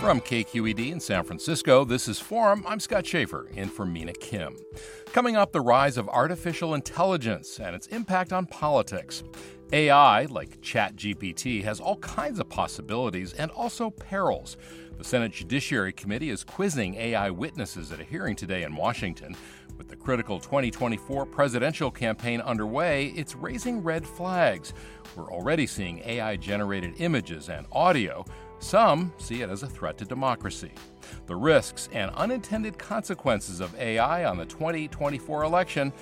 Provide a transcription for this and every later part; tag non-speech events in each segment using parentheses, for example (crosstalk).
From KQED in San Francisco, this is Forum. I'm Scott Shafer, in for Mina Kim. Coming up, the rise of artificial intelligence and its impact on politics. AI, like ChatGPT, has all kinds of possibilities and also perils. The Senate Judiciary Committee is quizzing AI witnesses at a hearing today in Washington. With the critical 2024 presidential campaign underway, it's raising red flags. We're already seeing AI generated images and audio some see it as a threat to democracy. The risks and unintended consequences of AI on the 2024 election,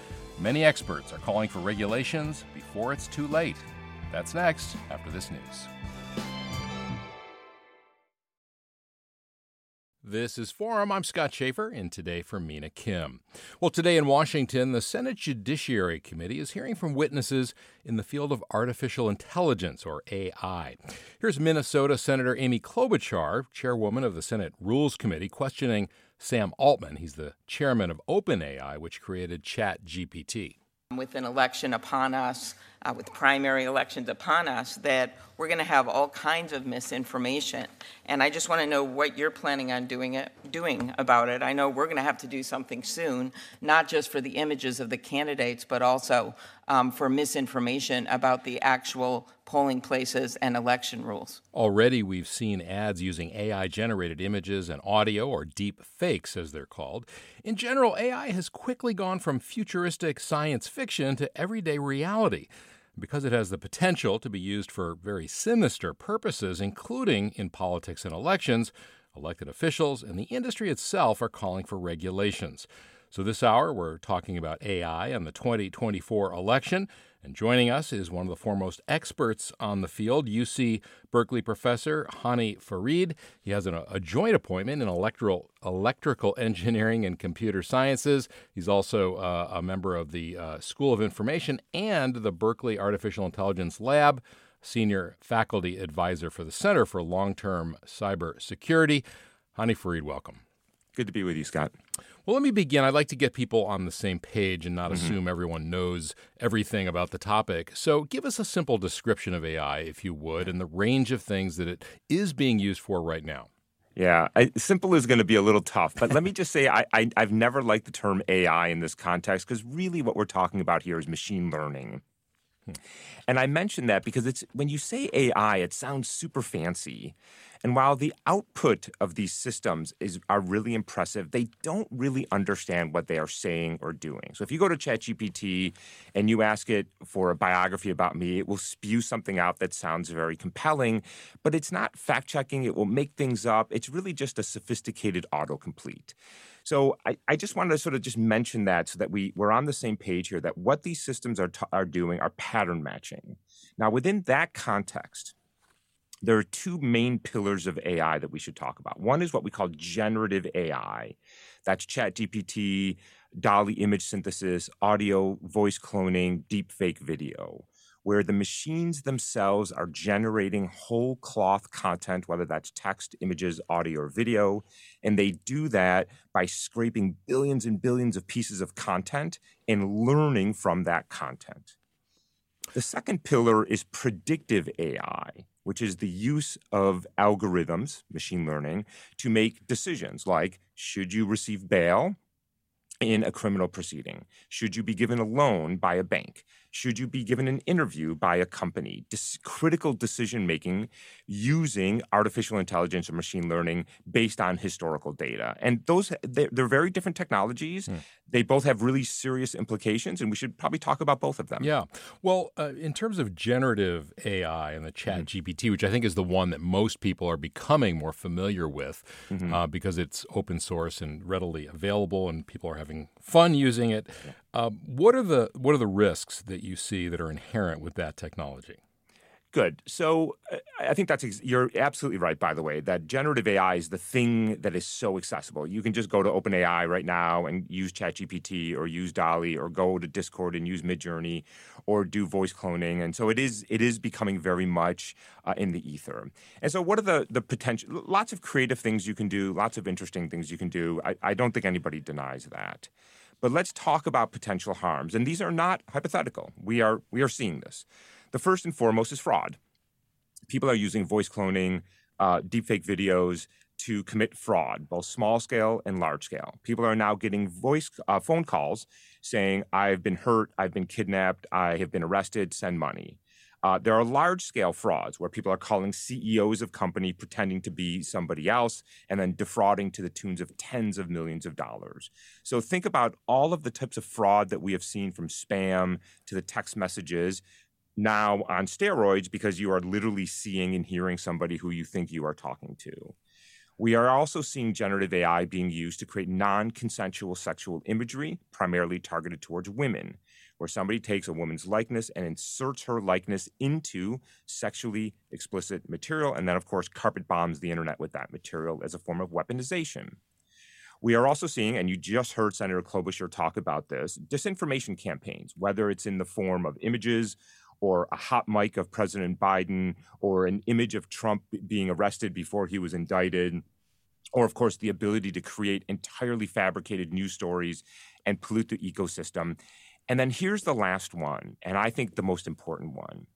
many experts are calling for regulations before it's too late. That's next after this news. This is Forum. I'm Scott Shafer, and today for Mina Kim. Well, today in Washington, the Senate Judiciary Committee is hearing from witnesses in the field of artificial intelligence, or AI. Here's Minnesota Senator Amy Klobuchar, chairwoman of the Senate Rules Committee, questioning Sam Altman. He's the chairman of OpenAI, which created ChatGPT. With an election upon us, uh, with primary elections upon us, that we're going to have all kinds of misinformation. And I just want to know what you're planning on doing it, doing about it. I know we're going to have to do something soon, not just for the images of the candidates, but also um, for misinformation about the actual polling places and election rules. Already, we've seen ads using AI generated images and audio, or deep fakes as they're called. In general, AI has quickly gone from futuristic science fiction to everyday reality because it has the potential to be used for very sinister purposes, including in politics and elections. Elected officials and the industry itself are calling for regulations. So, this hour, we're talking about AI and the 2024 election. And joining us is one of the foremost experts on the field, UC Berkeley professor Hany Farid. He has an, a joint appointment in electoral, electrical engineering and computer sciences. He's also uh, a member of the uh, School of Information and the Berkeley Artificial Intelligence Lab, senior faculty advisor for the Center for Long Term Cyber Security. Hany Farid, welcome. Good to be with you, Scott. Well, let me begin. I'd like to get people on the same page and not mm-hmm. assume everyone knows everything about the topic. So, give us a simple description of AI, if you would, and the range of things that it is being used for right now. Yeah, I, simple is going to be a little tough, but let me just say I, I, have never liked the term AI in this context because really what we're talking about here is machine learning. Hmm. And I mention that because it's when you say AI, it sounds super fancy. And while the output of these systems is are really impressive, they don't really understand what they are saying or doing. So if you go to ChatGPT and you ask it for a biography about me, it will spew something out that sounds very compelling, but it's not fact checking. It will make things up. It's really just a sophisticated autocomplete. So I, I, just wanted to sort of just mention that so that we, we're on the same page here that what these systems are, t- are doing are pattern matching. Now, within that context, there are two main pillars of AI that we should talk about. One is what we call generative AI. That's ChatGPT, DALL-E image synthesis, audio, voice cloning, deepfake video, where the machines themselves are generating whole cloth content, whether that's text, images, audio, or video. And they do that by scraping billions and billions of pieces of content and learning from that content. The second pillar is predictive AI which is the use of algorithms, machine learning, to make decisions like should you receive bail in a criminal proceeding? Should you be given a loan by a bank? Should you be given an interview by a company? Dis- critical decision making using artificial intelligence or machine learning based on historical data. And those, they're, they're very different technologies. Hmm. They both have really serious implications, and we should probably talk about both of them. Yeah. Well, uh, in terms of generative AI and the Chat mm-hmm. GPT, which I think is the one that most people are becoming more familiar with mm-hmm. uh, because it's open source and readily available, and people are having fun using it. Yeah. Uh, what are the what are the risks that you see that are inherent with that technology? Good. So uh, I think that's ex- you're absolutely right. By the way, that generative AI is the thing that is so accessible. You can just go to OpenAI right now and use ChatGPT or use DALL-E or go to Discord and use Midjourney or do voice cloning. And so it is it is becoming very much uh, in the ether. And so what are the the potential? Lots of creative things you can do. Lots of interesting things you can do. I, I don't think anybody denies that. But let's talk about potential harms. And these are not hypothetical. We are we are seeing this. The first and foremost is fraud. People are using voice cloning, uh, deepfake videos to commit fraud, both small scale and large scale. People are now getting voice uh, phone calls saying, "I've been hurt, I've been kidnapped, I have been arrested, send money." Uh, there are large scale frauds where people are calling CEOs of company pretending to be somebody else and then defrauding to the tunes of tens of millions of dollars. So think about all of the types of fraud that we have seen from spam to the text messages now on steroids because you are literally seeing and hearing somebody who you think you are talking to. We are also seeing generative AI being used to create non consensual sexual imagery, primarily targeted towards women, where somebody takes a woman's likeness and inserts her likeness into sexually explicit material, and then, of course, carpet bombs the internet with that material as a form of weaponization. We are also seeing, and you just heard Senator Klobuchar talk about this, disinformation campaigns, whether it's in the form of images or a hot mic of President Biden or an image of Trump being arrested before he was indicted or of course the ability to create entirely fabricated news stories and pollute the ecosystem. And then here's the last one, and I think the most important one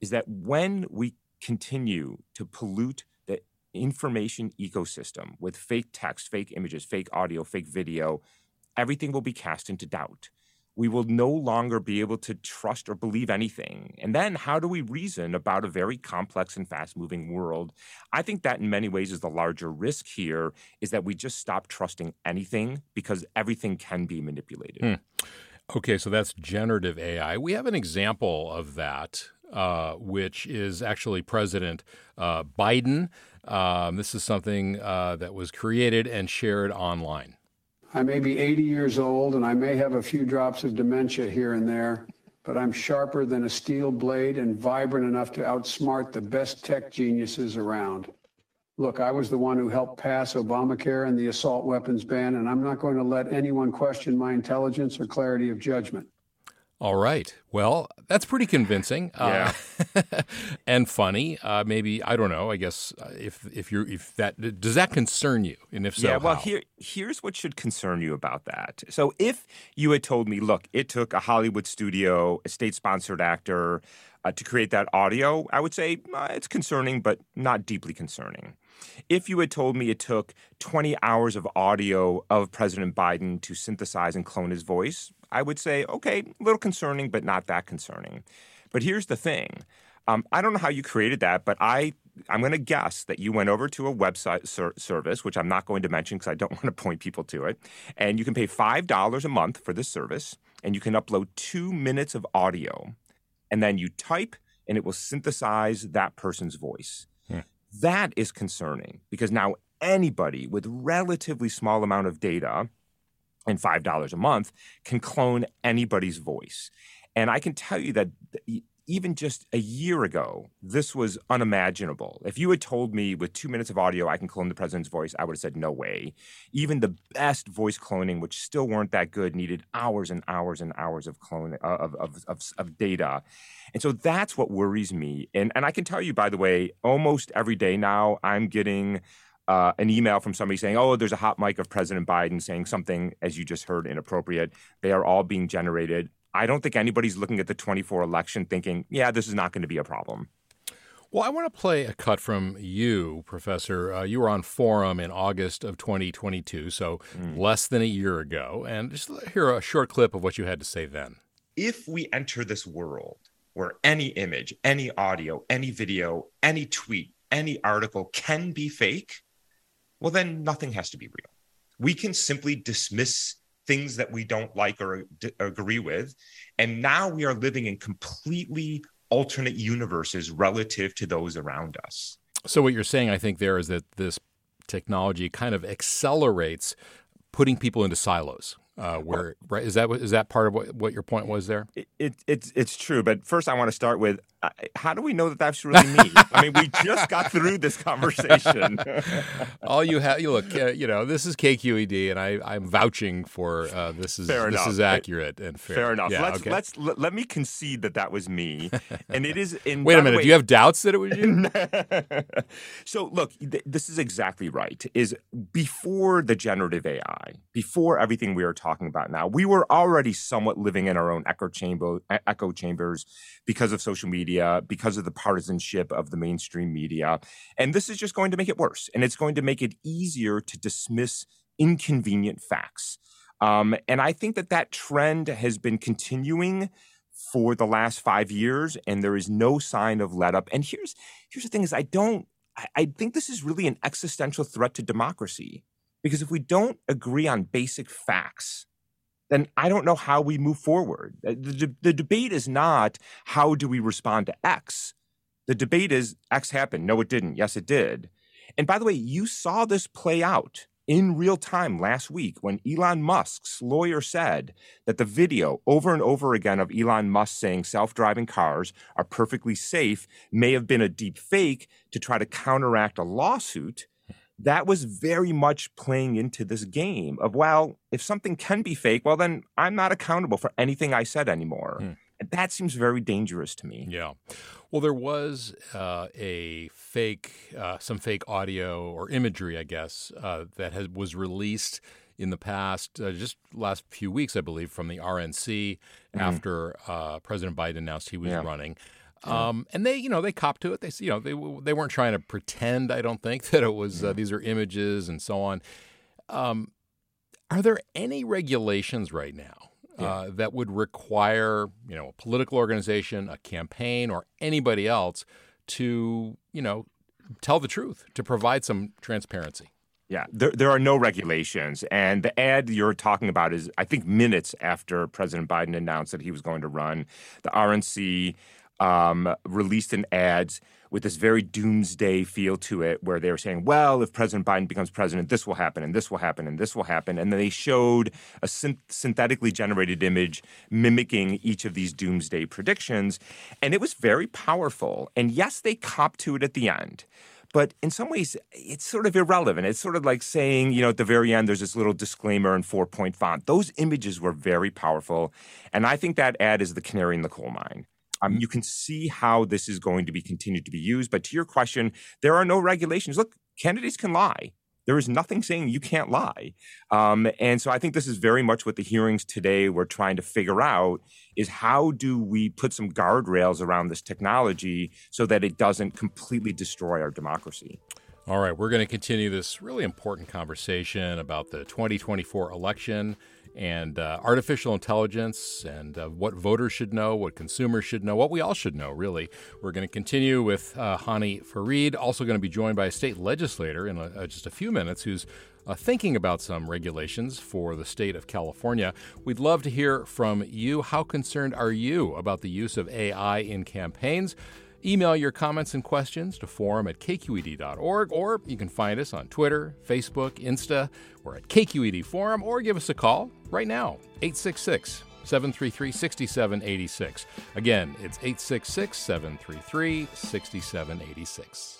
is that when we continue to pollute the information ecosystem with fake text, fake images, fake audio, fake video, everything will be cast into doubt we will no longer be able to trust or believe anything. And then how do we reason about a very complex and fast moving world? I think that in many ways is the larger risk here is that we just stop trusting anything because everything can be manipulated. Hmm. Okay, so that's generative AI. We have an example of that, uh, which is actually President uh, Biden. Um, this is something uh, that was created and shared online. I may be 80 years old and I may have a few drops of dementia here and there, but I'm sharper than a steel blade and vibrant enough to outsmart the best tech geniuses around. Look, I was the one who helped pass Obamacare and the assault weapons ban, and I'm not going to let anyone question my intelligence or clarity of judgment. All right. Well, that's pretty convincing. Yeah. Uh, (laughs) and funny. Uh, maybe I don't know. I guess uh, if if you're if that does that concern you, and if so, yeah. Well, how? here here's what should concern you about that. So if you had told me, look, it took a Hollywood studio, a state-sponsored actor, uh, to create that audio, I would say uh, it's concerning, but not deeply concerning. If you had told me it took 20 hours of audio of President Biden to synthesize and clone his voice, I would say, okay, a little concerning, but not that concerning. But here's the thing. Um, I don't know how you created that, but I I'm going to guess that you went over to a website ser- service, which I'm not going to mention because I don't (laughs) want to point people to it, and you can pay five dollars a month for this service, and you can upload two minutes of audio, and then you type, and it will synthesize that person's voice. Hmm. That is concerning because now anybody with relatively small amount of data and $5 a month can clone anybody's voice. And I can tell you that even just a year ago, this was unimaginable. If you had told me with two minutes of audio I can clone the president's voice, I would have said no way. Even the best voice cloning, which still weren't that good, needed hours and hours and hours of clone uh, of, of, of, of data. And so that's what worries me. And and I can tell you, by the way, almost every day now I'm getting uh, an email from somebody saying, "Oh, there's a hot mic of President Biden saying something, as you just heard, inappropriate." They are all being generated. I don't think anybody's looking at the 24 election thinking, "Yeah, this is not going to be a problem." Well, I want to play a cut from you, Professor. Uh, you were on Forum in August of 2022, so mm. less than a year ago. And just hear a short clip of what you had to say then. If we enter this world where any image, any audio, any video, any tweet, any article can be fake, well, then nothing has to be real. We can simply dismiss things that we don't like or d- agree with. And now we are living in completely alternate universes relative to those around us. So, what you're saying, I think, there is that this technology kind of accelerates putting people into silos. Uh, where right is that is that part of what, what your point was there? It, it, it's it's true, but first I want to start with how do we know that that's really me? I mean, we just got through this conversation. (laughs) All you have, you look, uh, you know, this is KQED, and I I'm vouching for uh, this is fair this enough. is accurate and fair. Fair enough. Yeah, let's okay. let's let, let, me concede that that was me, (laughs) and it is. In, Wait a minute. Way, do you have doubts that it was you? (laughs) so look, th- this is exactly right. Is before the generative AI, before everything we are talking talking about now. We were already somewhat living in our own echo chamber, echo chambers because of social media, because of the partisanship of the mainstream media, and this is just going to make it worse. And it's going to make it easier to dismiss inconvenient facts. Um, and I think that that trend has been continuing for the last five years, and there is no sign of let up. And here's here's the thing: is I don't. I, I think this is really an existential threat to democracy. Because if we don't agree on basic facts, then I don't know how we move forward. Uh, the, the, debate is not how do we respond to X. The debate is X happened. No, it didn't. Yes, it did. And by the way, you saw this play out in real time last week when Elon Musk's lawyer said that the video over and over again of Elon Musk saying self driving cars are perfectly safe may have been a deep fake to try to counteract a lawsuit that was very much playing into this game of, well, if something can be fake, well, then I'm not accountable for anything I said anymore. Hmm. And that seems very dangerous to me. Yeah. Well, there was uh, a fake, uh, some fake audio or imagery, I guess, uh, that has, was released in the past, uh, just last few weeks, I believe, from the RNC mm-hmm. after uh, President Biden announced he was yeah. running. Um, and they, you know, they copped to it. They, you know, they they weren't trying to pretend. I don't think (laughs) that it was uh, these are images and so on. Um, are there any regulations right now uh, yeah. that would require, you know, a political organization, a campaign, or anybody else to, you know, tell the truth, to provide some transparency? Yeah, there, there are no regulations. And the ad you're talking about is, I think, minutes after President Biden announced that he was going to run. The RNC um, released an ad with this very doomsday feel to it, where they were saying, well, if President Biden becomes president, this will happen, and this will happen, and this will happen. And then they showed a synth- synthetically generated image mimicking each of these doomsday predictions. And it was very powerful. And yes, they copped to it at the end. But in some ways, it's sort of irrelevant. It's sort of like saying, you know, at the very end, there's this little disclaimer in four point font. Those images were very powerful. And I think that ad is the canary in the coal mine. Um, you can see how this is going to be continued to be used. But to your question, there are no regulations. Look, candidates can lie. There is nothing saying you can't lie. Um, and so I think this is very much what the hearings today were trying to figure out is how do we put some guardrails around this technology so that it doesn't completely destroy our democracy. All right, we're going to continue this really important conversation about the 2024 election and uh, artificial intelligence and uh, what voters should know, what consumers should know, what we all should know, really. We're going to continue with uh, Hany Farid, also going to be joined by a state legislator in a, uh, just a few minutes who's uh, thinking about some regulations for the state of California. We'd love to hear from you. How concerned are you about the use of AI in campaigns? Email your comments and questions to forum at kqed.org, or you can find us on Twitter, Facebook, Insta. We're at KQED Forum, or give us a call right now, 866 733 6786. Again, it's 866 733 6786.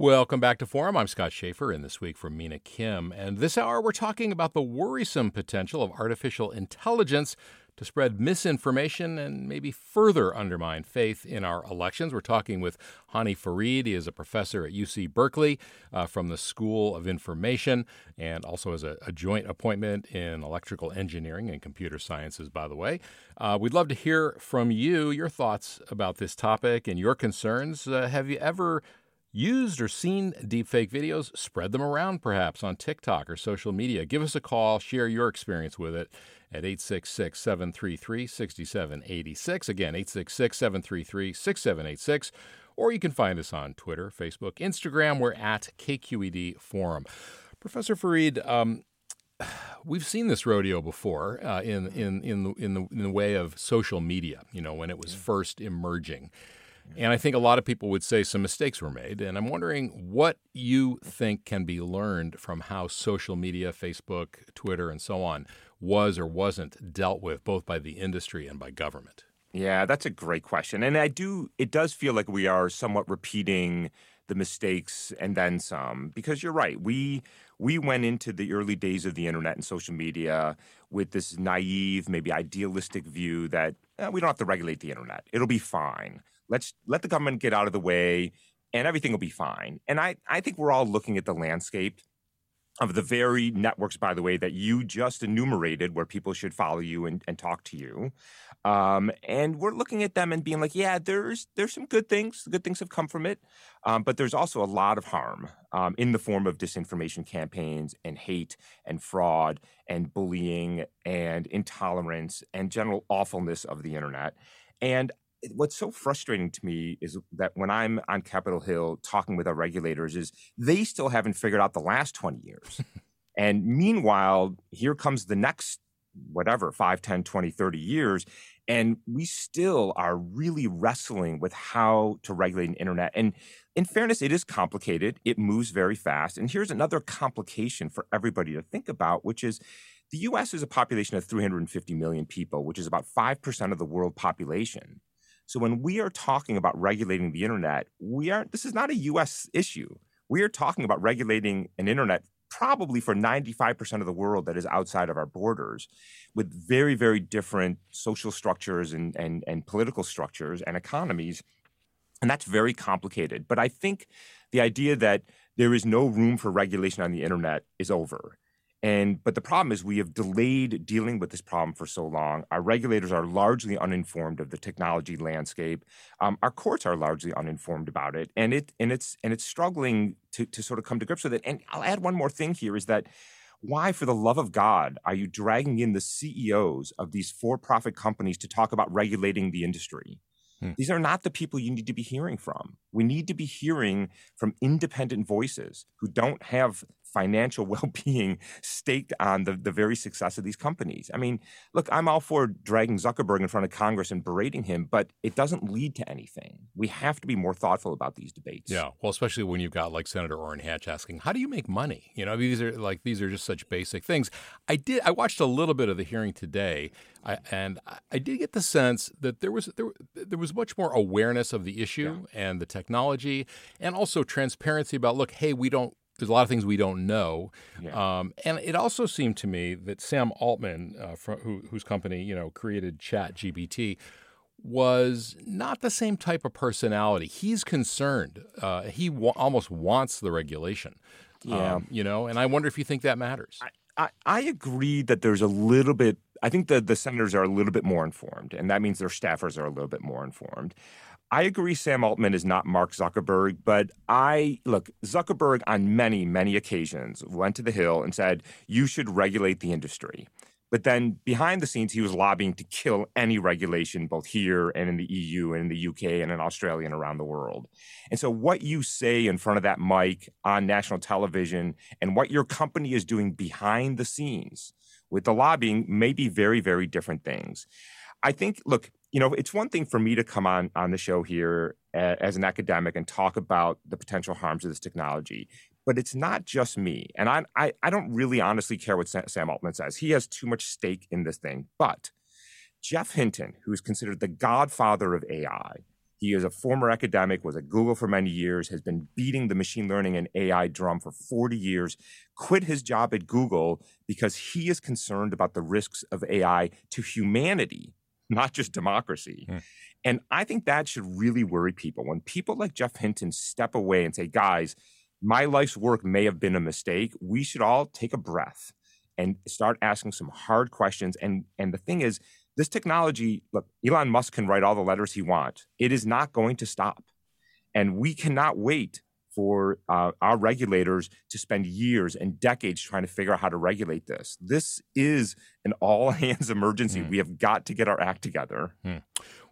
Welcome back to Forum. I'm Scott Shafer, and this week from Mina Kim. And this hour, we're talking about the worrisome potential of artificial intelligence to spread misinformation and maybe further undermine faith in our elections. We're talking with Hany Farid. He is a professor at UC Berkeley uh, from the School of Information and also has a, a, joint appointment in electrical engineering and computer sciences, by the way. Uh, we'd love to hear from you, your thoughts about this topic and your concerns. Uh, have you ever used or seen deepfake videos, spread them around perhaps on TikTok or social media. Give us a call, share your experience with it at 866 733 6786. Again, 866 733 6786. Or you can find us on Twitter, Facebook, Instagram. We're at KQED Forum. Professor Farid, um, we've seen this rodeo before uh, in, in, in, the, in, the, in the way of social media, you know, when it was first emerging. And I think a lot of people would say some mistakes were made. And I'm wondering what you think can be learned from how social media, Facebook, Twitter, and so on, was or wasn't dealt with both by the industry and by government. Yeah, that's a great question. And I do, it does feel like we are somewhat repeating the mistakes and then some because you're right. We, we went into the early days of the internet and social media with this naive, maybe idealistic view that eh, we don't have to regulate the internet. It'll be fine. Let's let the government get out of the way and everything will be fine. And I, I think we're all looking at the landscape of the very networks, by the way, that you just enumerated where people should follow you and, and talk to you. Um, and we're looking at them and being like, yeah, there's there's some good things. Good things have come from it. Um, but there's also a lot of harm um, in the form of disinformation campaigns and hate and fraud and bullying and intolerance and general awfulness of the internet. And what's so frustrating to me is that when I'm on Capitol Hill talking with our regulators is they still haven't figured out the last 20 years. (laughs) and meanwhile, here comes the next whatever 5 10 20 30 years and we still are really wrestling with how to regulate an internet. And in fairness it is complicated. It moves very fast. And here's another complication for everybody to think about which is the US is a population of 350 million people which is about 5% of the world population so when we are talking about regulating the internet, we aren't this is not a US issue. We are talking about regulating an internet probably for 95% of the world that is outside of our borders with very very different social structures and and and political structures and economies. And that's very complicated. But i think the idea that there is no room for regulation on the internet is over and but the problem is we have delayed dealing with this problem for so long. Our regulators are largely uninformed of the technology landscape. Um, our courts are largely uninformed about it, and it and it's and it's struggling to to sort of come to grips with it. And I'll add one more thing here: is that why, for the love of God, are you dragging in the CEOs of these for-profit companies to talk about regulating the industry? Hmm. These are not the people you need to be hearing from. We need to be hearing from independent voices who don't have financial (laughs) well-being staked on the, the very success of these companies. I mean, look, I'm all for dragging Zuckerberg in front of Congress and berating him, but it doesn't lead to anything. We have to be more thoughtful about these debates. Yeah, well, especially when you've got like Senator Orrin Hatch asking, "How do you make money?" You know, these are like these are just such basic things. I did. I watched a little bit of the hearing today, I, and I did get the sense that there was there, there was much more awareness of the issue yeah. and the technology, and also transparency about, look, hey, we don't there's a lot of things we don't know. Yeah. Um, and it also seemed to me that Sam Altman, uh, from, who, whose company you know created Chat GPT, was not the same type of personality. He's concerned. Uh, he wa- almost wants the regulation. Yeah. Um, you know, and I wonder if you think that matters. I, I, I agree that there's a little bit. I think the the senators are a little bit more informed, and that means their staffers are a little bit more informed. I agree Sam Altman is not Mark Zuckerberg, but I look, Zuckerberg on many, many occasions went to the Hill and said, you should regulate the industry. But then behind the scenes, he was lobbying to kill any regulation, both here and in the EU and in the UK and in Australia and around the world. And so, what you say in front of that mic on national television and what your company is doing behind the scenes with the lobbying may be very, very different things. I think, look, you know, it's one thing for me to come on on the show here as an academic and talk about the potential harms of this technology. But it's not just me. And I, I, I don't really honestly care what Sam Altman says. He has too much stake in this thing. But Jeff Hinton, who is considered the godfather of AI, he is a former academic, was at Google for many years, has been beating the machine learning and AI drum for 40 years, quit his job at Google because he is concerned about the risks of AI to humanity not just democracy. Mm. And I think that should really worry people. When people like Jeff Hinton step away and say, guys, my life's work may have been a mistake, we should all take a breath and start asking some hard questions. And, and the thing is, this technology, look, Elon Musk can write all the letters he wants. It is not going to stop. And we cannot wait for uh, our regulators to spend years and decades trying to figure out how to regulate this. This is an all (laughs) hands emergency. Mm. We have got to get our act together. Mm.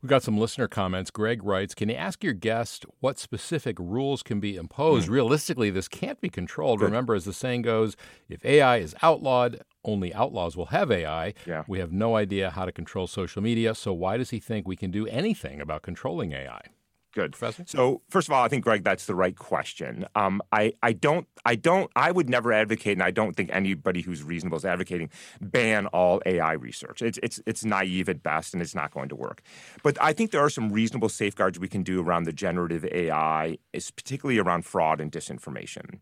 We've got some listener comments. Greg writes Can you ask your guest what specific rules can be imposed? Mm. Realistically, this can't be controlled. Good. Remember, as the saying goes, if AI is outlawed, only outlaws will have AI. Yeah. We have no idea how to control social media. So, why does he think we can do anything about controlling AI? Good, Professor. So first of all, I think Greg, that's the right question. Um, I, I don't, I don't, I would never advocate, and I don't think anybody who's reasonable is advocating ban all AI research. It's, it's, it's naive at best, and it's not going to work. But I think there are some reasonable safeguards we can do around the generative AI, is particularly around fraud and disinformation.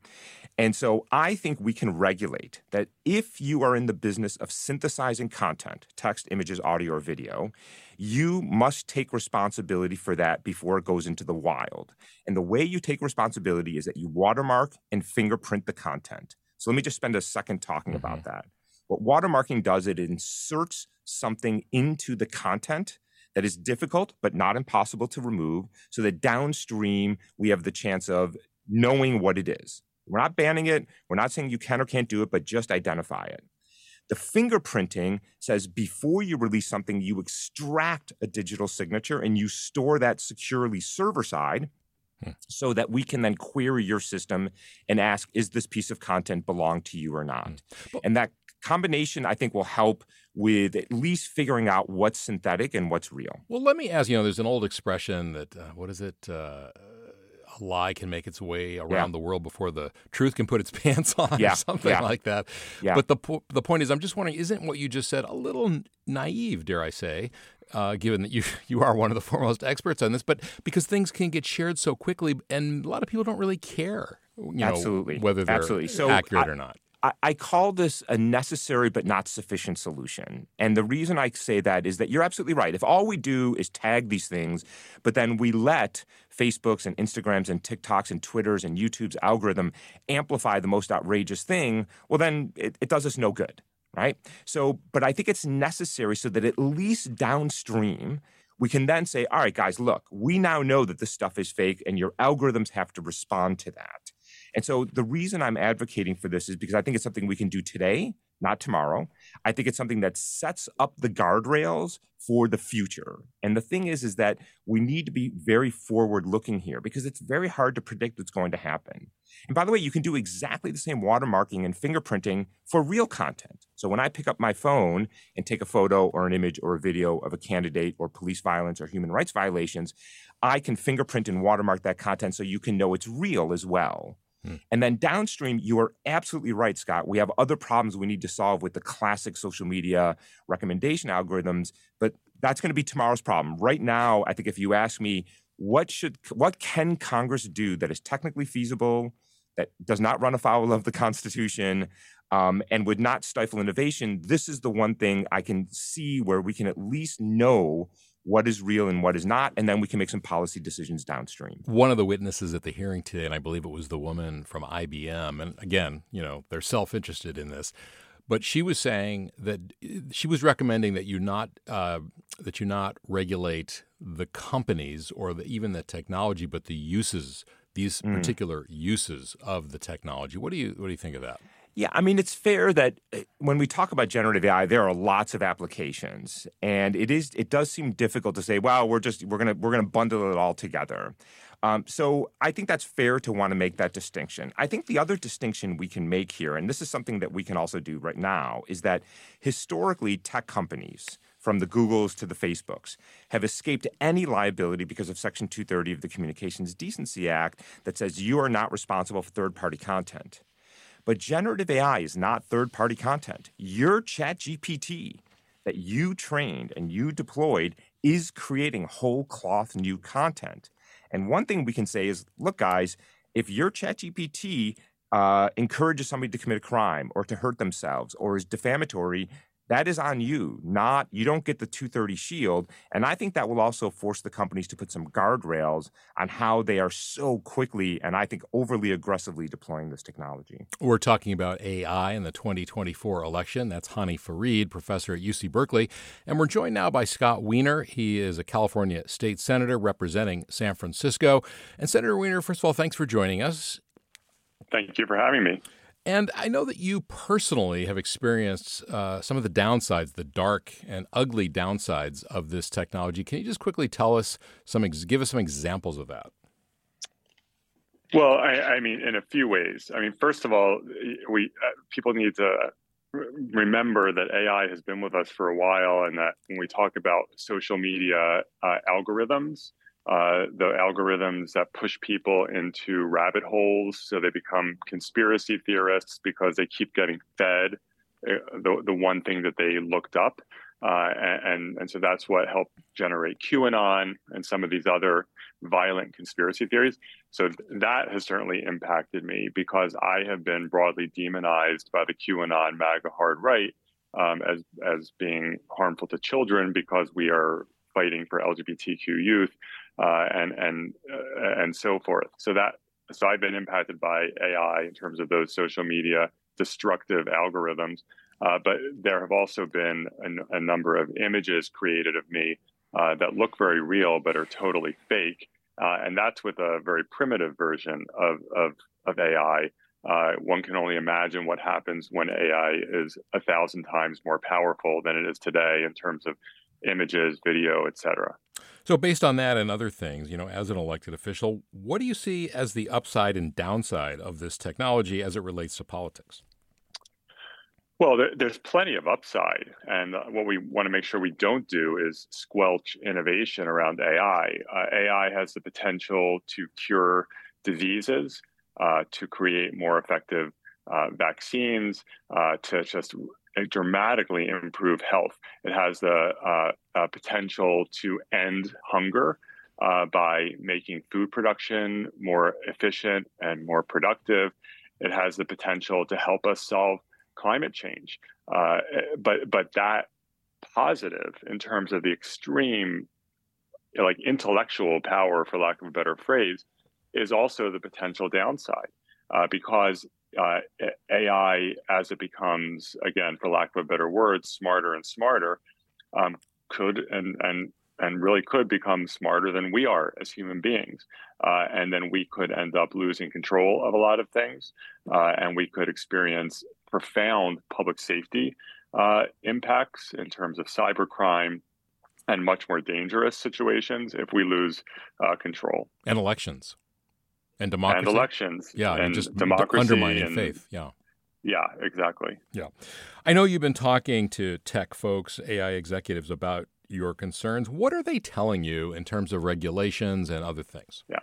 And so I think we can regulate that if you are in the business of synthesizing content, text, images, audio, or video, you must take responsibility for that before it goes into the wild. And the way you take responsibility is that you watermark and fingerprint the content. So let me just spend a second talking mm-hmm. about that. What watermarking does, it inserts something into the content that is difficult but not impossible to remove so that downstream we have the chance of knowing what it is. We're not banning it. We're not saying you can or can't do it, but just identify it. The fingerprinting says before you release something, you extract a digital signature and you store that securely server side hmm. so that we can then query your system and ask, is this piece of content belong to you or not? Hmm. And that combination, I think, will help with at least figuring out what's synthetic and what's real. Well, let me ask you know, there's an old expression that, uh, what is it? Uh, a lie can make its way around yeah. the world before the truth can put its (laughs) pants on yeah. or something yeah. like that. But the po- the point is, I'm just wondering, isn't what you just said a little naive, dare I say, uh, given that you (laughs) you are one of the foremost experts on this, but because things can get shared so quickly, and a lot of people don't really care, you know, Absolutely. whether they're Absolutely. So accurate I, or not. I, call this a necessary but not sufficient solution. And the reason I say that is that you're absolutely right. If all we do is tag these things, but then we let Facebook's and Instagrams and TikToks and Twitters and YouTube's algorithm amplify the most outrageous thing, well, then it, it does us no good, right? So, but I think it's necessary so that at least downstream, we can then say, all right, guys, look, we now know that this stuff is fake and your algorithms have to respond to that. And so the reason I'm advocating for this is because I think it's something we can do today, not tomorrow. I think it's something that sets up the guardrails for the future. And the thing is, is that we need to be very forward looking here because it's very hard to predict what's going to happen. And by the way, you can do exactly the same watermarking and fingerprinting for real content. So when I pick up my phone and take a photo or an image or a video of a candidate or police violence or human rights violations, I can fingerprint and watermark that content so you can know it's real as well. Hmm. And then downstream, you are absolutely right, Scott. We have other problems we need to solve with the classic social media recommendation algorithms, but that's going to be tomorrow's problem. Right now, I think if you ask me, what should what can Congress do that is technically feasible, that does not run afoul of the Constitution, um, and would not stifle innovation? This is the one thing I can see where we can at least know what is real and what is not, and then we can make some policy decisions downstream. One of the witnesses at the hearing today, and I believe it was the woman from IBM, and again, you know, they're self interested in this, but she was saying that she was recommending that you not uh, that you not regulate the companies or the, even the technology, but the uses, these mm. particular uses of the technology. What do you what do you think of that? Yeah, I mean, it's fair that uh, when we talk about generative AI, there are lots of applications, and it is it does seem difficult to say, well, we're just we're gonna we're gonna bundle it all together. Um, so I think that's fair to want to make that distinction. I think the other distinction we can make here, and this is something that we can also do right now, is that historically tech companies, from the Googles to the Facebooks, have escaped any liability because of Section 230 of the Communications Decency Act that says you are not responsible for third party content. But generative AI is not third party content. Your ChatGPT that you trained and you deployed is creating whole cloth new content. And one thing we can say is look, guys, if your ChatGPT uh, encourages somebody to commit a crime or to hurt themselves or is defamatory, that is on you, not you don't get the 230 shield. And I think that will also force the companies to put some guardrails on how they are so quickly and I think overly aggressively deploying this technology. We're talking about AI in the 2024 election. That's Hany Farid, professor at UC Berkeley. And we're joined now by Scott Wiener He is a California state senator representing San Francisco. And Senator Wiener first of all, thanks for joining us. Thank you for having me. And I know that you personally have experienced uh, some of the downsides, the dark and ugly downsides of this technology. Can you just quickly tell us some, give us some examples of that? Well, I, I mean, in a few ways. I mean, first of all, we uh, people need to remember that AI has been with us for a while, and that when we talk about social media uh, algorithms, uh, the algorithms that push people into rabbit holes so they become conspiracy theorists because they keep getting fed uh, the, the one thing that they looked up. Uh, and, and so that's what helped generate QAnon and some of these other violent conspiracy theories. So that has certainly impacted me because I have been broadly demonized by the QAnon MAGA hard right um, as as being harmful to children because we are fighting for LGBTQ youth uh, and and uh, and so forth. So that so I've been impacted by AI in terms of those social media destructive algorithms. Uh, but there have also been a, a, number of images created of me uh, that look very real but are totally fake, uh, and that's with a very primitive version of of, of AI. Uh, one can only imagine what happens when AI is a thousand times more powerful than it is today in terms of images, video, etc. So, based on that and other things, you know, as an elected official, what do you see as the upside and downside of this technology as it relates to politics? Well, there, there's plenty of upside. And uh, what we want to make sure we don't do is squelch innovation around AI. Uh, AI has the potential to cure diseases, uh, to create more effective uh, vaccines, uh, to just dramatically improve health. It has the uh, uh, potential to end hunger uh, by making food production more efficient and more productive. It has the potential to help us solve climate change. Uh, but but that positive in terms of the extreme like intellectual power, for lack of a better phrase, is also the potential downside. Uh, because uh, AI, as it becomes, again, for lack of a better word, smarter and smarter, um, could and and and really could become smarter than we are as human beings, uh, and then we could end up losing control of a lot of things, uh, and we could experience profound public safety uh, impacts in terms of cybercrime and much more dangerous situations if we lose uh, control. And elections and democracy and elections. Yeah, and just democracy undermining and, faith. Yeah. Yeah, exactly. Yeah. I know you've been talking to tech folks, AI executives about your concerns. What are they telling you in terms of regulations and other things? Yeah.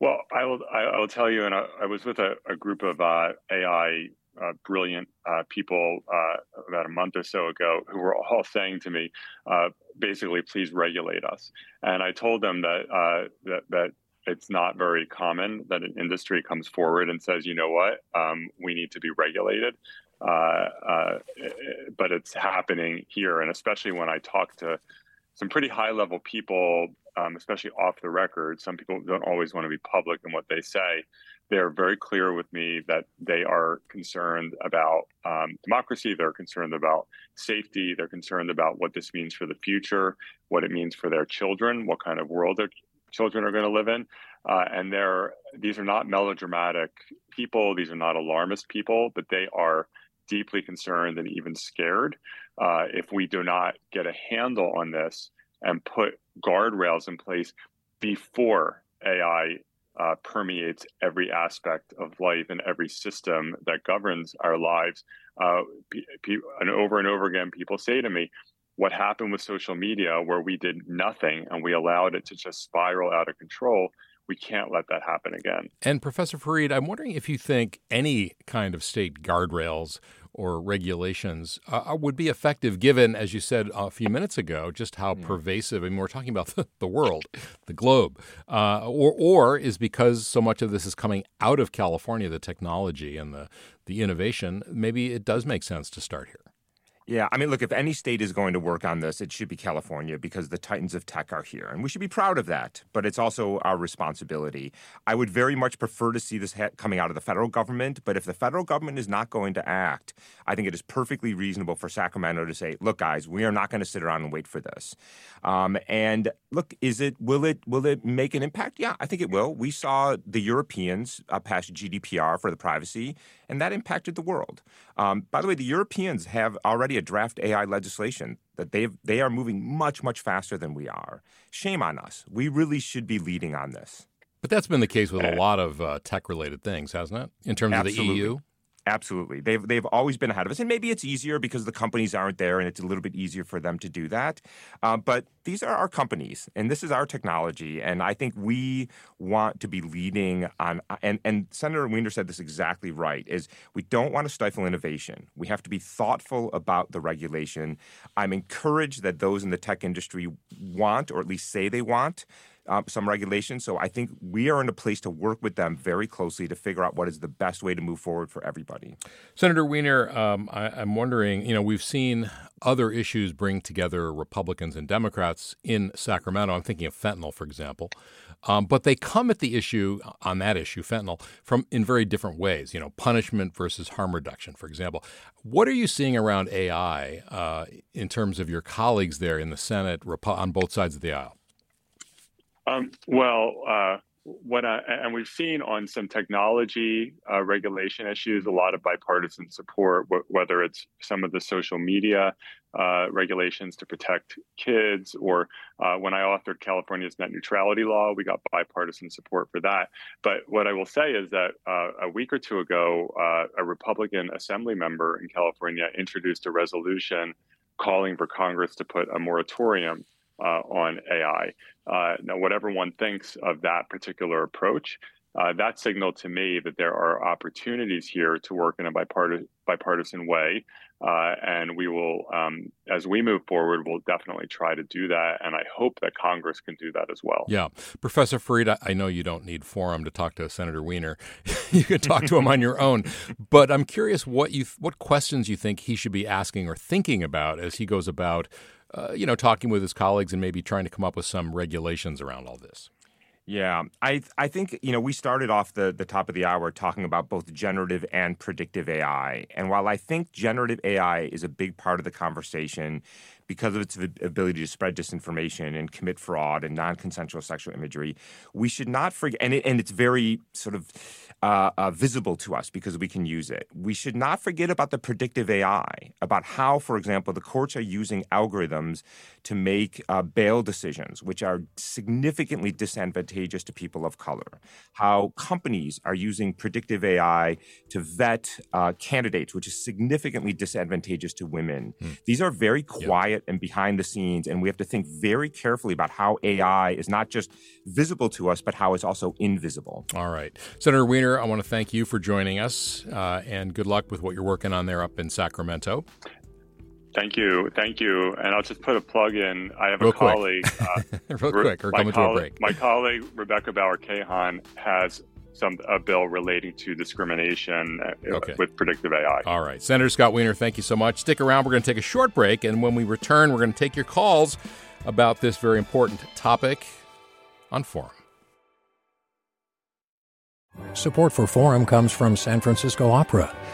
Well, I will. I will tell you, and I, I was with a, a group of uh, AI uh, brilliant uh, people uh, about a month or so ago who were all saying to me, uh, basically, please regulate us. And I told them that uh, that that it's not very common that an industry comes forward and says, you know what, um, we need to be regulated. Uh, uh, but it's happening here, and especially when I talk to some pretty high level people, um, especially off the record. Some people don't always want to be public in what they say. They are very clear with me that they are concerned about um, democracy. They're concerned about safety. They're concerned about what this means for the future, what it means for their children, what kind of world their children are going to live in. Uh, and they're these are not melodramatic people. These are not alarmist people, but they are deeply concerned and even scared uh, if we do not get a handle on this and put guardrails in place before AI uh, permeates every aspect of life and every system that governs our lives. Uh, and over and over again, people say to me, what happened with social media, where we did nothing and we allowed it to just spiral out of control, we can't let that happen again. And Professor Farid, I'm wondering if you think any kind of state guardrails or regulations uh, uh, would be effective given, as you said a few minutes ago, just how mm. pervasive, I mean, we're talking about (laughs) the, the world, the globe, uh, or, or is because so much of this is coming out of California, the technology and the, the innovation, maybe it does make sense to start here. Yeah, I mean, look, if any state is going to work on this, it should be California because the titans of tech are here. And we should be proud of that, but it's also our responsibility. I would very much prefer to see this ha- coming out of the federal government, but if the federal government is not going to act, I think it is perfectly reasonable for Sacramento to say, look, guys, we are not going to sit around and wait for this. Um, and look, is it, will it, will it make an impact? Yeah, I think it will. We saw the Europeans uh, pass GDPR for the privacy, and that impacted the world. Um, by the way, the Europeans have already a draft AI legislation that they they are moving much much faster than we are. Shame on us. We really should be leading on this. But that's been the case with a lot of uh, tech related things, hasn't it? In terms Absolutely. of the EU. Absolutely. They've they've always been ahead of us. And maybe it's easier because the companies aren't there and it's a little bit easier for them to do that. Uh, but these are our companies and this is our technology. And I think we want to be leading on and, and Senator Wiener said this exactly right, is we don't want to stifle innovation. We have to be thoughtful about the regulation. I'm encouraged that those in the tech industry want, or at least say they want, um, some regulations. So I think we are in a place to work with them very closely to figure out what is the best way to move forward for everybody. Senator Wiener, um, I, am wondering, you know, we've seen other issues bring together Republicans and Democrats in Sacramento. I'm thinking of fentanyl, for example. Um, but they come at the issue on that issue, fentanyl, from in very different ways. You know, punishment versus harm reduction, for example. What are you seeing around AI uh, in terms of your colleagues there in the Senate on both sides of the aisle? Um, well, uh, what I, and we've seen on some technology uh, regulation issues a lot of bipartisan support, wh- whether it's some of the social media uh, regulations to protect kids, or uh, when I authored California's net neutrality law, we got bipartisan support for that. But what I will say is that uh, a week or two ago, uh, a Republican assembly member in California introduced a resolution calling for Congress to put a moratorium uh, on AI. Uh, now, whatever one thinks of that particular approach, uh, that signaled to me that there are opportunities here to work in a bipartisan, bipartisan way. Uh, and we will, um, as we move forward, we'll definitely try to do that. And I hope that Congress can do that as well. Yeah. Professor Farid, I know you don't need forum to talk to Senator Wiener. (laughs) you can talk to him on your own. But I'm curious what you what questions you think he should be asking or thinking about as he goes about uh, you know, talking with his colleagues and maybe trying to come up with some regulations around all this. Yeah, I I think you know we started off the the top of the hour talking about both generative and predictive AI, and while I think generative AI is a big part of the conversation because of its ability to spread disinformation and commit fraud and non-consensual sexual imagery, we should not forget, and it, and it's very sort of uh, uh, visible to us because we can use it. We should not forget about the predictive AI, about how, for example, the courts are using algorithms to make uh, bail decisions, which are significantly disadvantageous to people of color. How companies are using predictive AI to vet uh, candidates, which is significantly disadvantageous to women. Hmm. These are very quiet and behind the scenes, and we have to think very carefully about how AI is not just visible to us, but how it's also invisible. All right. Senator Wiener, I want to thank you for joining us uh, and good luck with what you're working on there up in Sacramento. Thank you. Thank you. And I'll just put a plug in. I have Real a colleague. Uh, (laughs) Real quick, we're coming coll- to a break. My colleague, Rebecca Bauer Kahan, has some a bill relating to discrimination uh, okay. with predictive AI. All right. Senator Scott Wiener, thank you so much. Stick around. We're going to take a short break. And when we return, we're going to take your calls about this very important topic on Forum. Support for Forum comes from San Francisco Opera.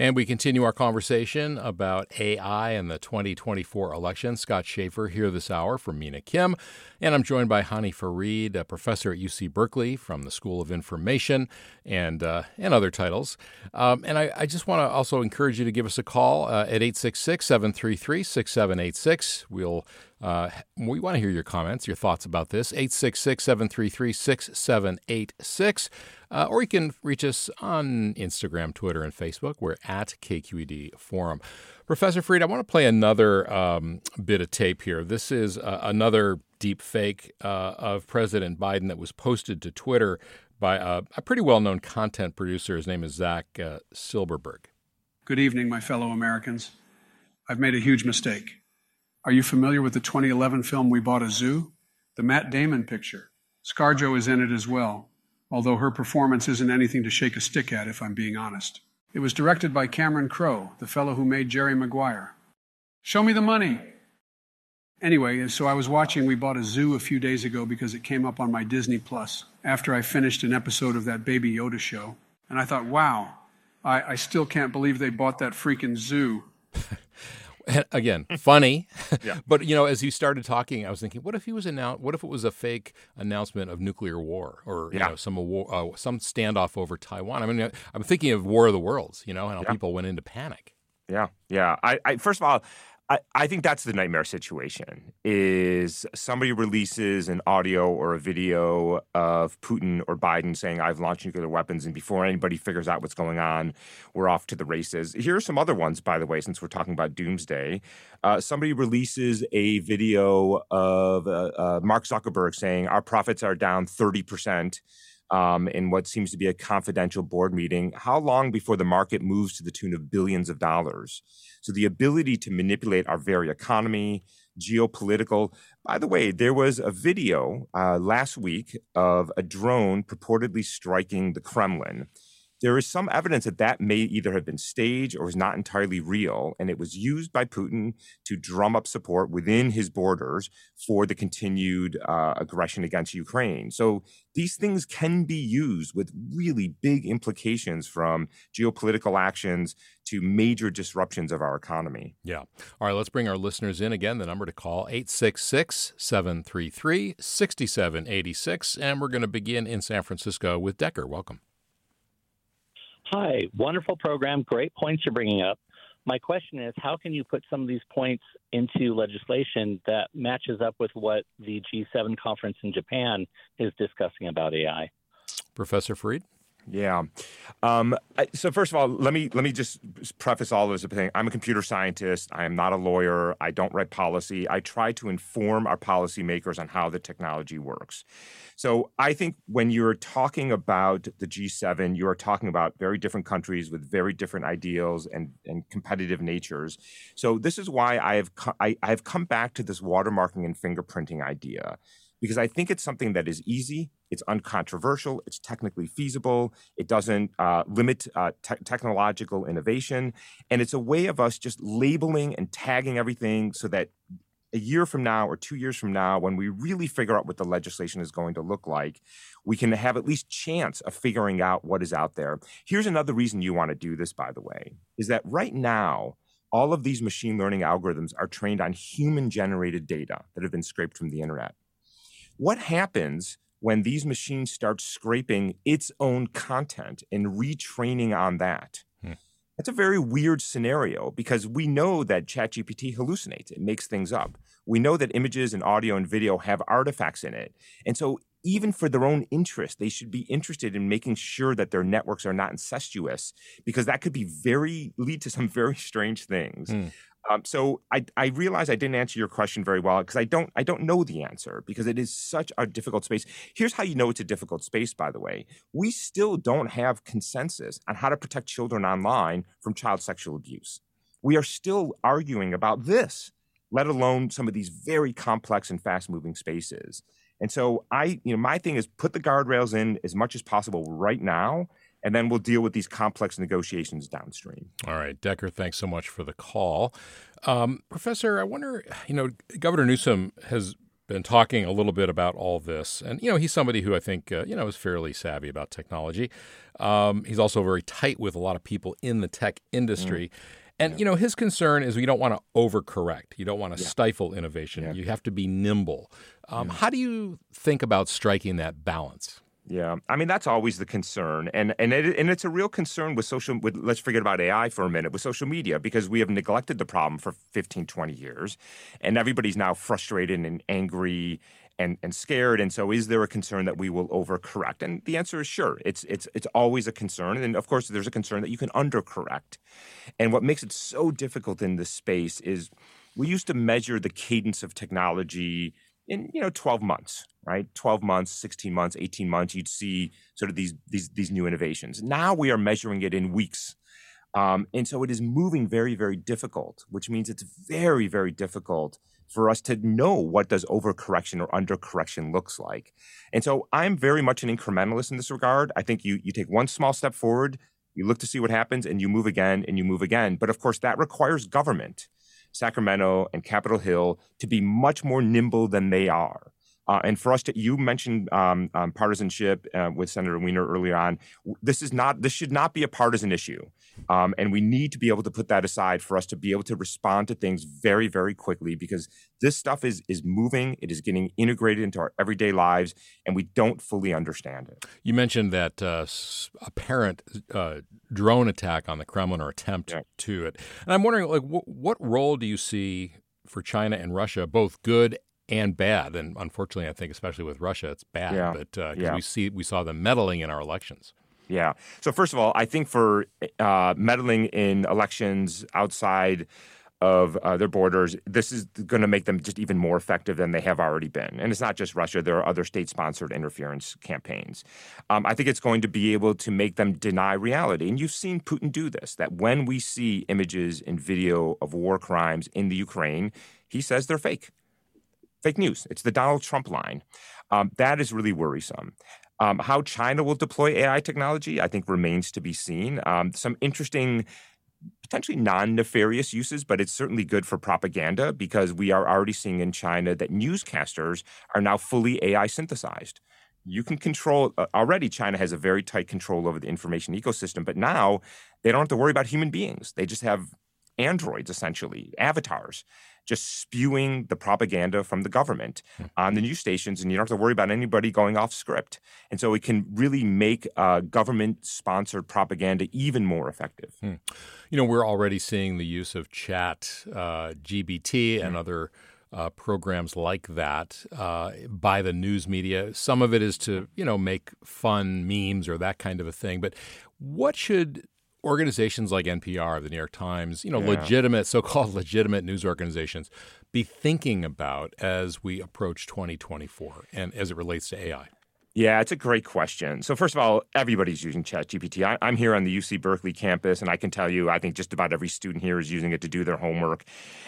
And we continue our conversation about AI and the 2024 election. Scott Shafer here this hour from Mina Kim. And I'm joined by Hany Farid, a professor at UC Berkeley from the School of Information and, uh, and other titles. Um, and I, I just want to also encourage you to give us a call uh, at 866 733 6786. We'll uh, we want to hear your comments, your thoughts about this. 866 733 6786. Uh, or you can reach us on Instagram, Twitter, and Facebook. We're at KQED Forum. Professor Farid, I want to play another um, bit of tape here. This is uh, another deep fake uh, of President Biden that was posted to Twitter by a, a pretty well known content producer. His name is Zach uh, Silberberg. Good evening, my fellow Americans. I've made a huge mistake. Are you familiar with the 2011 film We Bought a Zoo? The Matt Damon picture. Scarjo is in it as well, although her performance isn't anything to shake a stick at, if I'm being honest. It was directed by Cameron Crowe, the fellow who made Jerry Maguire. Show me the money! Anyway, so I was watching We Bought a Zoo a few days ago because it came up on my Disney Plus after I finished an episode of that Baby Yoda show. And I thought, wow, I, I still can't believe they bought that freaking zoo. (laughs) again, funny. (laughs) Yeah. but you know, as you started talking, I was thinking, what if he was announced? What if it was a fake announcement of nuclear war, or you Yeah. know, some war, uh, some standoff over Taiwan? I mean, I'm thinking of War of the Worlds, you know, and how Yeah. people went into panic. Yeah, yeah. I, I first of all, I, I think that's the nightmare situation. Is somebody releases an audio or a video of Putin or Biden saying I've launched nuclear weapons, and before anybody figures out what's going on, we're off to the races. Here are some other ones, by the way, since we're talking about doomsday. Uh, somebody releases a video of uh, uh, Mark Zuckerberg saying our profits are down thirty percent um, in what seems to be a confidential board meeting. How long before the market moves to the tune of billions of dollars? So the ability to manipulate our very economy, geopolitical. By the way, there was a video uh, last week of a drone purportedly striking the Kremlin. There is some evidence that that may either have been staged or is not entirely real, and it was used by Putin to drum up support within his borders for the continued uh, aggression against Ukraine. So these things can be used with really big implications from geopolitical actions to major disruptions of our economy. Yeah. All right, let's bring our listeners in again. The number to call 866 733 6786. And we're going to begin in San Francisco with Decker. Welcome. Hi, wonderful program. Great points you're bringing up. My question is how can you put some of these points into legislation that matches up with what the G7 conference in Japan is discussing about AI? Professor Farid? Yeah. Um, so first of all, let me let me just preface all of this saying I'm a computer scientist. I am not a lawyer. I don't write policy. I try to inform our policymakers on how the technology works. So I think when you're talking about the G7, you are talking about very different countries with very different ideals and, and competitive natures. So this is why I have co- I, I have come back to this watermarking and fingerprinting idea because I think it's something that is easy, it's uncontroversial, it's technically feasible, it doesn't uh, limit uh, te- technological innovation, and it's a way of us just labeling and tagging everything so that a year from now or two years from now, when we really figure out what the legislation is going to look like, we can have at least chance of figuring out what is out there. Here's another reason you want to do this, by the way, is that right now, all of these machine learning algorithms are trained on human generated data that have been scraped from the internet what happens when these machines start scraping its own content and retraining on that? Hmm. That's a very weird scenario because we know that ChatGPT hallucinates, it makes things up. We know that images and audio and video have artifacts in it. And so even for their own interest, they should be interested in making sure that their networks are not incestuous because that could be very lead to some (laughs) very strange things. Mm. Um, so I, I realize I didn't answer your question very well because I don't I don't know the answer because it is such a difficult space. Here's how you know it's a difficult space, by the way. We still don't have consensus on how to protect children online from child sexual abuse. We are still arguing about this, let alone some of these very complex and fast moving spaces. And so I, you know, my thing is put the guardrails in as much as possible right now, and then we'll deal with these complex negotiations downstream. All right, Decker, thanks so much for the call. Um, Professor, I wonder, you know, Governor Newsom has been talking a little bit about all this, and you know, he's somebody who I think uh, you know is fairly savvy about technology. Um, he's also very tight with a lot of people in the tech industry. Mm. And yeah. you know, his concern is we don't want to overcorrect. You don't want to yeah. stifle innovation. Yeah. You have to be nimble. Um, how do you think about striking that balance? Yeah, I mean that's always the concern, and and it, and it's a real concern with social. With let's forget about AI for a minute with social media because we have neglected the problem for 15, 20 years, and everybody's now frustrated and angry and and scared. And so, is there a concern that we will overcorrect? And the answer is sure. It's it's it's always a concern, and of course, there's a concern that you can undercorrect. And what makes it so difficult in this space is we used to measure the cadence of technology in you know 12 months right 12 months 16 months 18 months you'd see sort of these these these new innovations now we are measuring it in weeks um, and so it is moving very very difficult which means it's very very difficult for us to know what does overcorrection or undercorrection looks like. And so i'm very much an incrementalist in this regard. I think you you take one small step forward you look to see what happens and you move again and you move again. But of course that requires government Sacramento, and Capitol Hill to be much more nimble than they are. Uh, and for us to, you mentioned um, um, partisanship uh, with Senator Wiener earlier on. This is not, this should not be a partisan issue, um, and we need to be able to put that aside for us to be able to respond to things very, very quickly because this stuff is is moving. It is getting integrated into our everyday lives, and we don't fully understand it. You mentioned that uh, apparent uh, drone attack on the Kremlin or attempt yeah. to it, and I'm wondering, like, wh- what role do you see? For China and Russia, both good and bad. And unfortunately, I think especially with Russia, it's bad. Yeah. But uh, yeah. we see we saw them meddling in our elections. Yeah. So first of all, I think for uh, meddling in elections outside of uh, their borders, this is going to make them just even more effective than they have already been. And it's not just Russia; there are other state-sponsored interference campaigns. Um, I think it's going to be able to make them deny reality. And you've seen Putin do this. That when we see images and video of war crimes in the Ukraine, he says they're fake fake news. It's the Donald Trump line. Um, that is really worrisome. Um, how China will deploy AI technology, I think, remains to be seen. Um, some interesting, potentially non nefarious uses, but it's certainly good for propaganda because we are already seeing in China that newscasters are now fully AI synthesized. You can control, uh, already, China has a very tight control over the information ecosystem, but now they don't have to worry about human beings. They just have androids, essentially, avatars just spewing the propaganda from the government hmm. on the news stations, and you don't have to worry about anybody going off script. And so it can really make uh, government sponsored propaganda even more effective. Hmm. You know, we're already seeing the use of chat, uh, GPT, and hmm. other. Uh, programs like that uh, by the news media. Some of it is to you know make fun memes or that kind of a thing. But what should organizations like NPR, the New York Times, you know, yeah. legitimate, so-called (laughs) legitimate news organizations, be thinking about as we approach 2024 and as it relates to AI? Yeah, it's a great question. So, first of all, everybody's using ChatGPT. I, I'm here on the UC Berkeley campus, and I can tell you, I think just about every student here is using it to do their homework.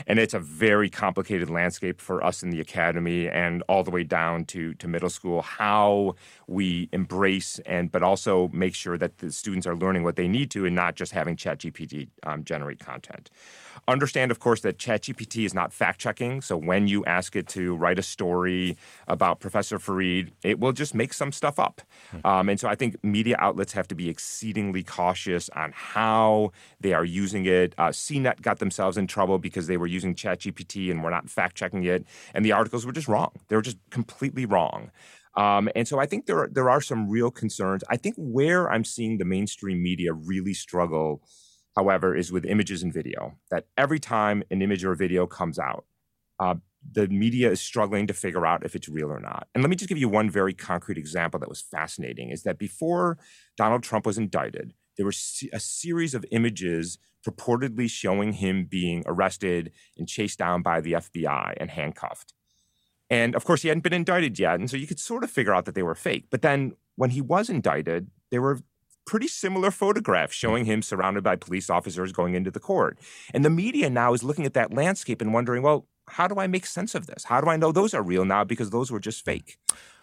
And it's a very complicated landscape for us in the academy and all the way down to, to middle school, how we embrace and, but also make sure that the students are learning what they need to and not just having ChatGPT um, generate content. Understand, of course, that ChatGPT is not fact checking. So when you ask it to write a story about Professor Farid, it will just make some stuff up. Um, and so I think media outlets have to be exceedingly cautious on how they are using it. Uh, CNET got themselves in trouble because they were using ChatGPT and were not fact checking it, and the articles were just wrong. They were just completely wrong. Um, and so I think there are, there are some real concerns. I think where I'm seeing the mainstream media really struggle, however, is with images and video. That every time an image or video comes out, uh, the media is struggling to figure out if it's real or not. And let me just give you one very concrete example that was fascinating is that before Donald Trump was indicted, there was a series of images purportedly showing him being arrested and chased down by the FBI and handcuffed. And of course, he hadn't been indicted yet. And so you could sort of figure out that they were fake. But then when he was indicted, there were pretty similar photographs showing him surrounded by police officers going into the court. And the media now is looking at that landscape and wondering, well, how do I make sense of this? How do I know those are real now because those were just fake?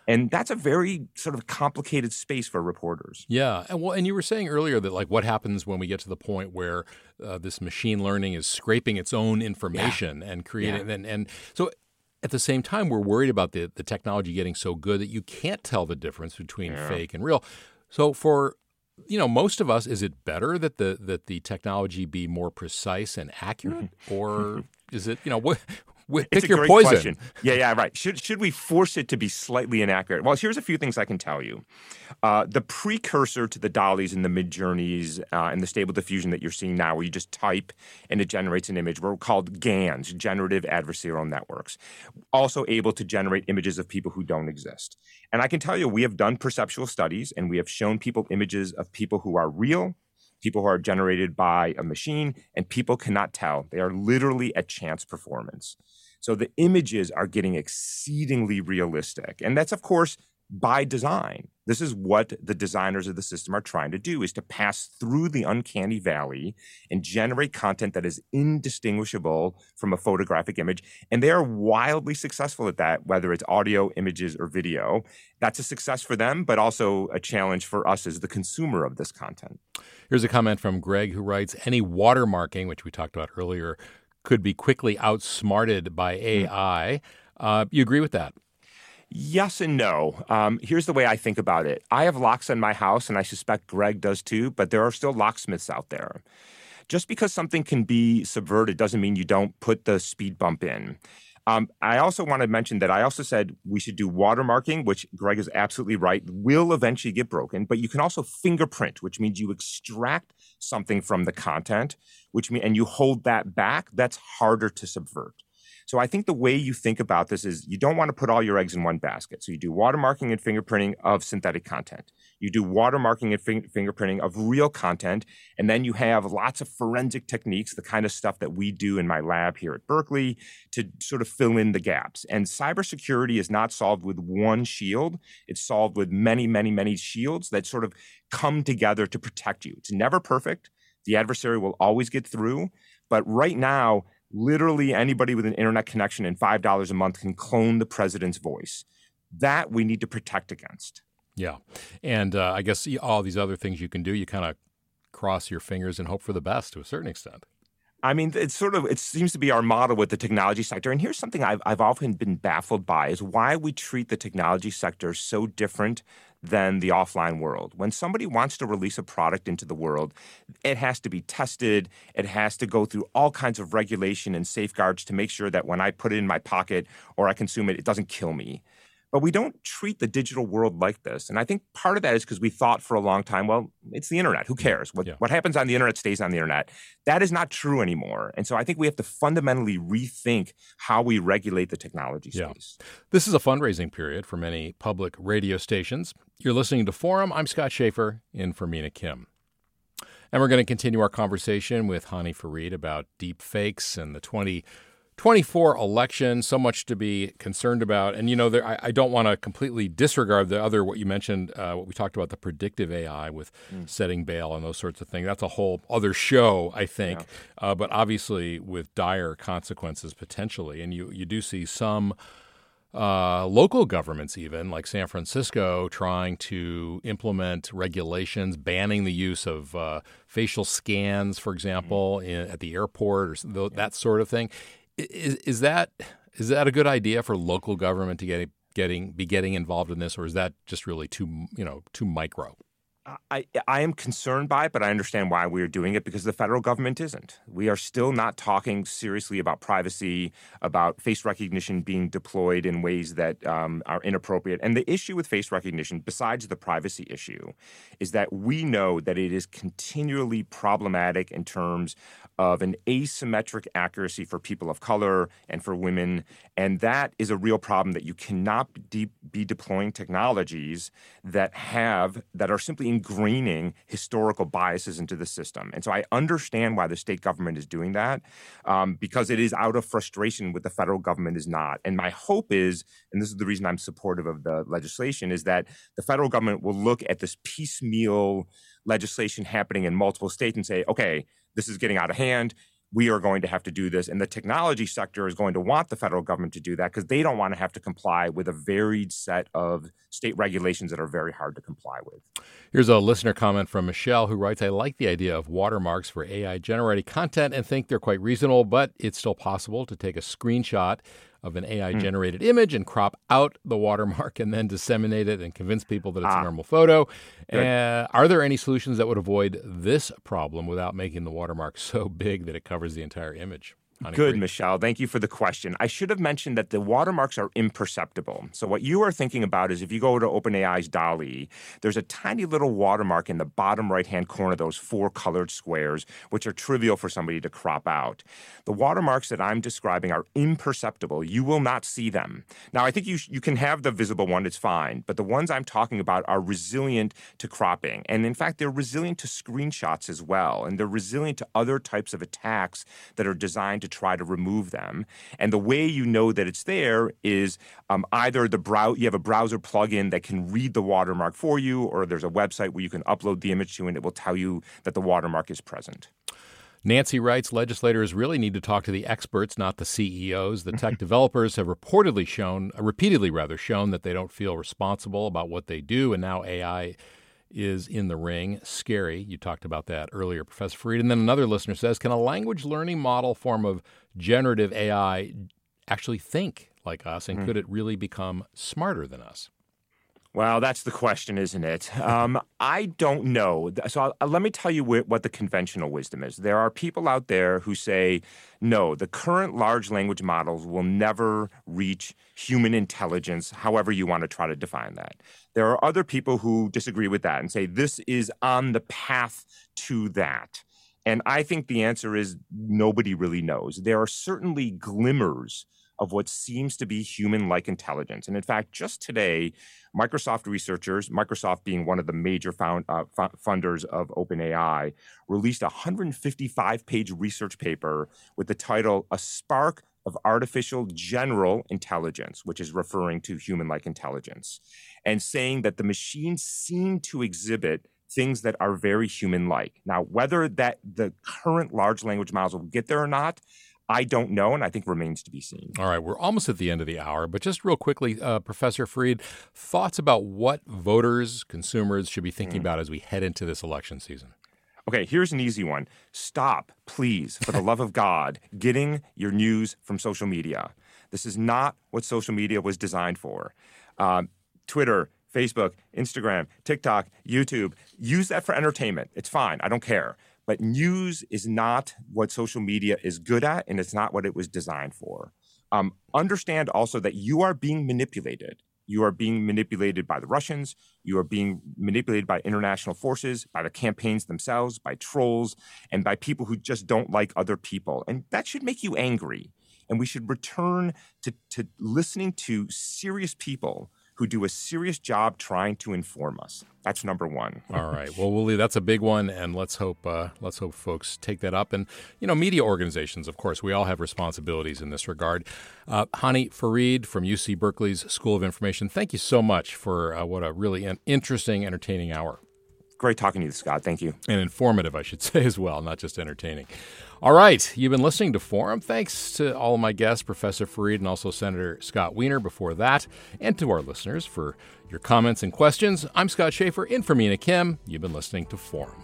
And that's a very sort of complicated space for reporters. Yeah, and well, and you were saying earlier that like what happens when we get to the point where uh, this machine learning is scraping its own information yeah. and creating, yeah. and and so at the same time we're worried about the the technology getting so good that you can't tell the difference between yeah. fake and real. So for you know most of us, is it better that the that the technology be more precise and accurate, or (laughs) is it you know what pick it's a your great poison. Question. Yeah, yeah, right. Should should we force it to be slightly inaccurate? Well, here's a few things I can tell you. Uh, the precursor to the DALL-Es and the Midjourneys uh, and the Stable Diffusion that you're seeing now, where you just type and it generates an image, were called GANs, Generative Adversarial Networks, also able to generate images of people who don't exist. And I can tell you, we have done perceptual studies and we have shown people images of people who are real people who are generated by a machine, and people cannot tell. They are literally a chance performance. So the images are getting exceedingly realistic. And that's, of course, by design. This is what the designers of the system are trying to do is to pass through the uncanny valley and generate content that is indistinguishable from a photographic image. And they are wildly successful at that, whether it's audio, images, or video. That's a success for them, but also a challenge for us as the consumer of this content. Here's a comment from Greg who writes Any watermarking, which we talked about earlier, could be quickly outsmarted by AI. Uh, you agree with that? Yes and no. Um, here's the way I think about it. I have locks in my house, and I suspect Greg does too, but there are still locksmiths out there. Just because something can be subverted doesn't mean you don't put the speed bump in. Um, I also want to mention that I also said we should do watermarking, which Greg is absolutely right, will eventually get broken. But you can also fingerprint, which means you extract something from the content, which mean and you hold that back. That's harder to subvert. So I think the way you think about this is you don't want to put all your eggs in one basket. So you do watermarking and fingerprinting of synthetic content. You do watermarking and fing- fingerprinting of real content. And then you have lots of forensic techniques, the kind of stuff that we do in my lab here at Berkeley to sort of fill in the gaps. And cybersecurity is not solved with one shield. It's solved with many, many, many shields that sort of come together to protect you. It's never perfect. The adversary will always get through. But right now, literally anybody with an internet connection and $5 a month can clone the president's voice. That we need to protect against. Yeah. And uh, I guess all these other things you can do, you kind of cross your fingers and hope for the best to a certain extent. I mean, it's sort of it seems to be our model with the technology sector. And here's something I've I've often been baffled by is why we treat the technology sector so different than the offline world. When somebody wants to release a product into the world, it has to be tested, it has to go through all kinds of regulation and safeguards to make sure that when I put it in my pocket or I consume it, it doesn't kill me. But we don't treat the digital world like this. And I think part of that is because we thought for a long time, well, it's the internet. Who cares? What, yeah. what happens on the internet stays on the internet. That is not true anymore. And so I think we have to fundamentally rethink how we regulate the technology space. Yeah. This is a fundraising period for many public radio stations. You're listening to Forum. I'm Scott Shafer in for Mina Kim. And we're going to continue our conversation with Hany Farid about deep fakes and the 20- 24 election, so much to be concerned about. And, you know, there, I, I, don't want to completely disregard the other, what you mentioned, uh, what we talked about, the predictive AI with mm. setting bail and those sorts of things. That's a whole other show, I think. Yeah. Uh, but obviously with dire consequences potentially. And you, you do see some uh, local governments, even like San Francisco, trying to implement regulations banning the use of uh, facial scans, for example, mm. in, at the airport or th- that sort of thing. Is, is that is that a good idea for local government to get getting be getting involved in this, or is that just really too you know too micro? I, I am concerned by it, but I understand why we are doing it because the federal government isn't. We are still not talking seriously about privacy, about face recognition being deployed in ways that um, are inappropriate. And the issue with face recognition, besides the privacy issue, is that we know that it is continually problematic in terms of an asymmetric accuracy for people of color and for women. And that is a real problem that you cannot be, be deploying technologies that have, that are simply ingraining historical biases into the system. And so I understand why the state government is doing that um, because it is out of frustration with the federal government is not. And my hope is, and this is the reason I'm supportive of the legislation, is that the federal government will look at this piecemeal legislation happening in multiple states and say, okay, this is getting out of hand. We are going to have to do this. And the technology sector is going to want the federal government to do that because they don't want to have to comply with a varied set of state regulations that are very hard to comply with. Here's a listener comment from Michelle who writes I like the idea of watermarks for AI generated content and think they're quite reasonable, but it's still possible to take a screenshot of an AI hmm. generated mm. image and crop out the watermark and then disseminate it and convince people that it's ah. a normal photo. Uh, are there any solutions that would avoid this problem without making the watermark (laughs) so big that it covers the entire image? Good, Michelle. Thank you for the question. I should have mentioned that the watermarks are imperceptible. So, what you are thinking about is if you go to OpenAI's DALL-E, there's a tiny little watermark in the bottom right hand corner, of those four colored squares, which are trivial for somebody to crop out. The watermarks that I'm describing are imperceptible. You will not see them. Now, I think you, sh- you can have the visible one, it's fine, but the ones I'm talking about are resilient to cropping. And in fact, they're resilient to screenshots as well. And they're resilient to other types of attacks that are designed to to try to remove them. And the way you know that it's there is um, either the brow you have a browser plugin that can read the watermark for you, or there's a website where you can upload the image to, and it will tell you that the watermark is present. Nancy writes legislators really need to talk to the experts, not the CEOs. The tech (laughs) developers have reportedly shown, repeatedly rather, shown that they don't feel responsible about what they do, and now AI is in the ring. Scary. You talked about that earlier, Professor Farid. And then another listener says Can a language learning model form of generative AI actually think like us? And mm. could it really become smarter than us? Well, that's the question, isn't it? (laughs) Um, I don't know. So I'll, let me tell you what the conventional wisdom is. There are people out there who say, no, the current large language models will never reach human intelligence, however you want to try to define that. There are other people who disagree with that and say this is on the path to that. And I think the answer is nobody really knows. There are certainly glimmers of what seems to be human like intelligence. And in fact, just today, Microsoft researchers, Microsoft being one of the major found, uh, funders of OpenAI, released a 155 page research paper with the title A Spark of Artificial General Intelligence, which is referring to human like intelligence, and saying that the machines seem to exhibit things that are very human like. Now, whether that the current large language models will get there or not, I don't know, and I think remains to be seen. All right, we're almost at the end of the hour, but just real quickly, uh, Professor Farid, thoughts about what voters, consumers should be thinking mm. about as we head into this election season? Okay, here's an easy one. Stop, please, for the love of God, getting your news from social media. This is not what social media was designed for. Um, Twitter, Facebook, Instagram, TikTok, YouTube, use that for entertainment. It's fine. I don't care. But news is not what social media is good at, and it's not what it was designed for. Um, understand also that you are being manipulated. You are being manipulated by the Russians. You are being manipulated by international forces, by the campaigns themselves, by trolls, and by people who just don't like other people. And that should make you angry. And we should return to, to listening to serious people who do a serious job trying to inform us. That's number one. All right. Well, Willie, that's a big one, and let's hope uh, let's hope folks take that up. And you know, media organizations, of course, we all have responsibilities in this regard. Uh, Hany Farid from UC Berkeley's School of Information. Thank you so much for uh, what a really interesting, entertaining hour. Great talking to you, Scott. Thank you. And informative, I should (laughs) say as well, not just entertaining. All right, you've been listening to Forum. Thanks to all of my guests, Professor Farid and also Senator Scott Wiener before that, and to our listeners for your comments and questions. I'm Scott Shafer in for Mina Kim. You've been listening to Forum.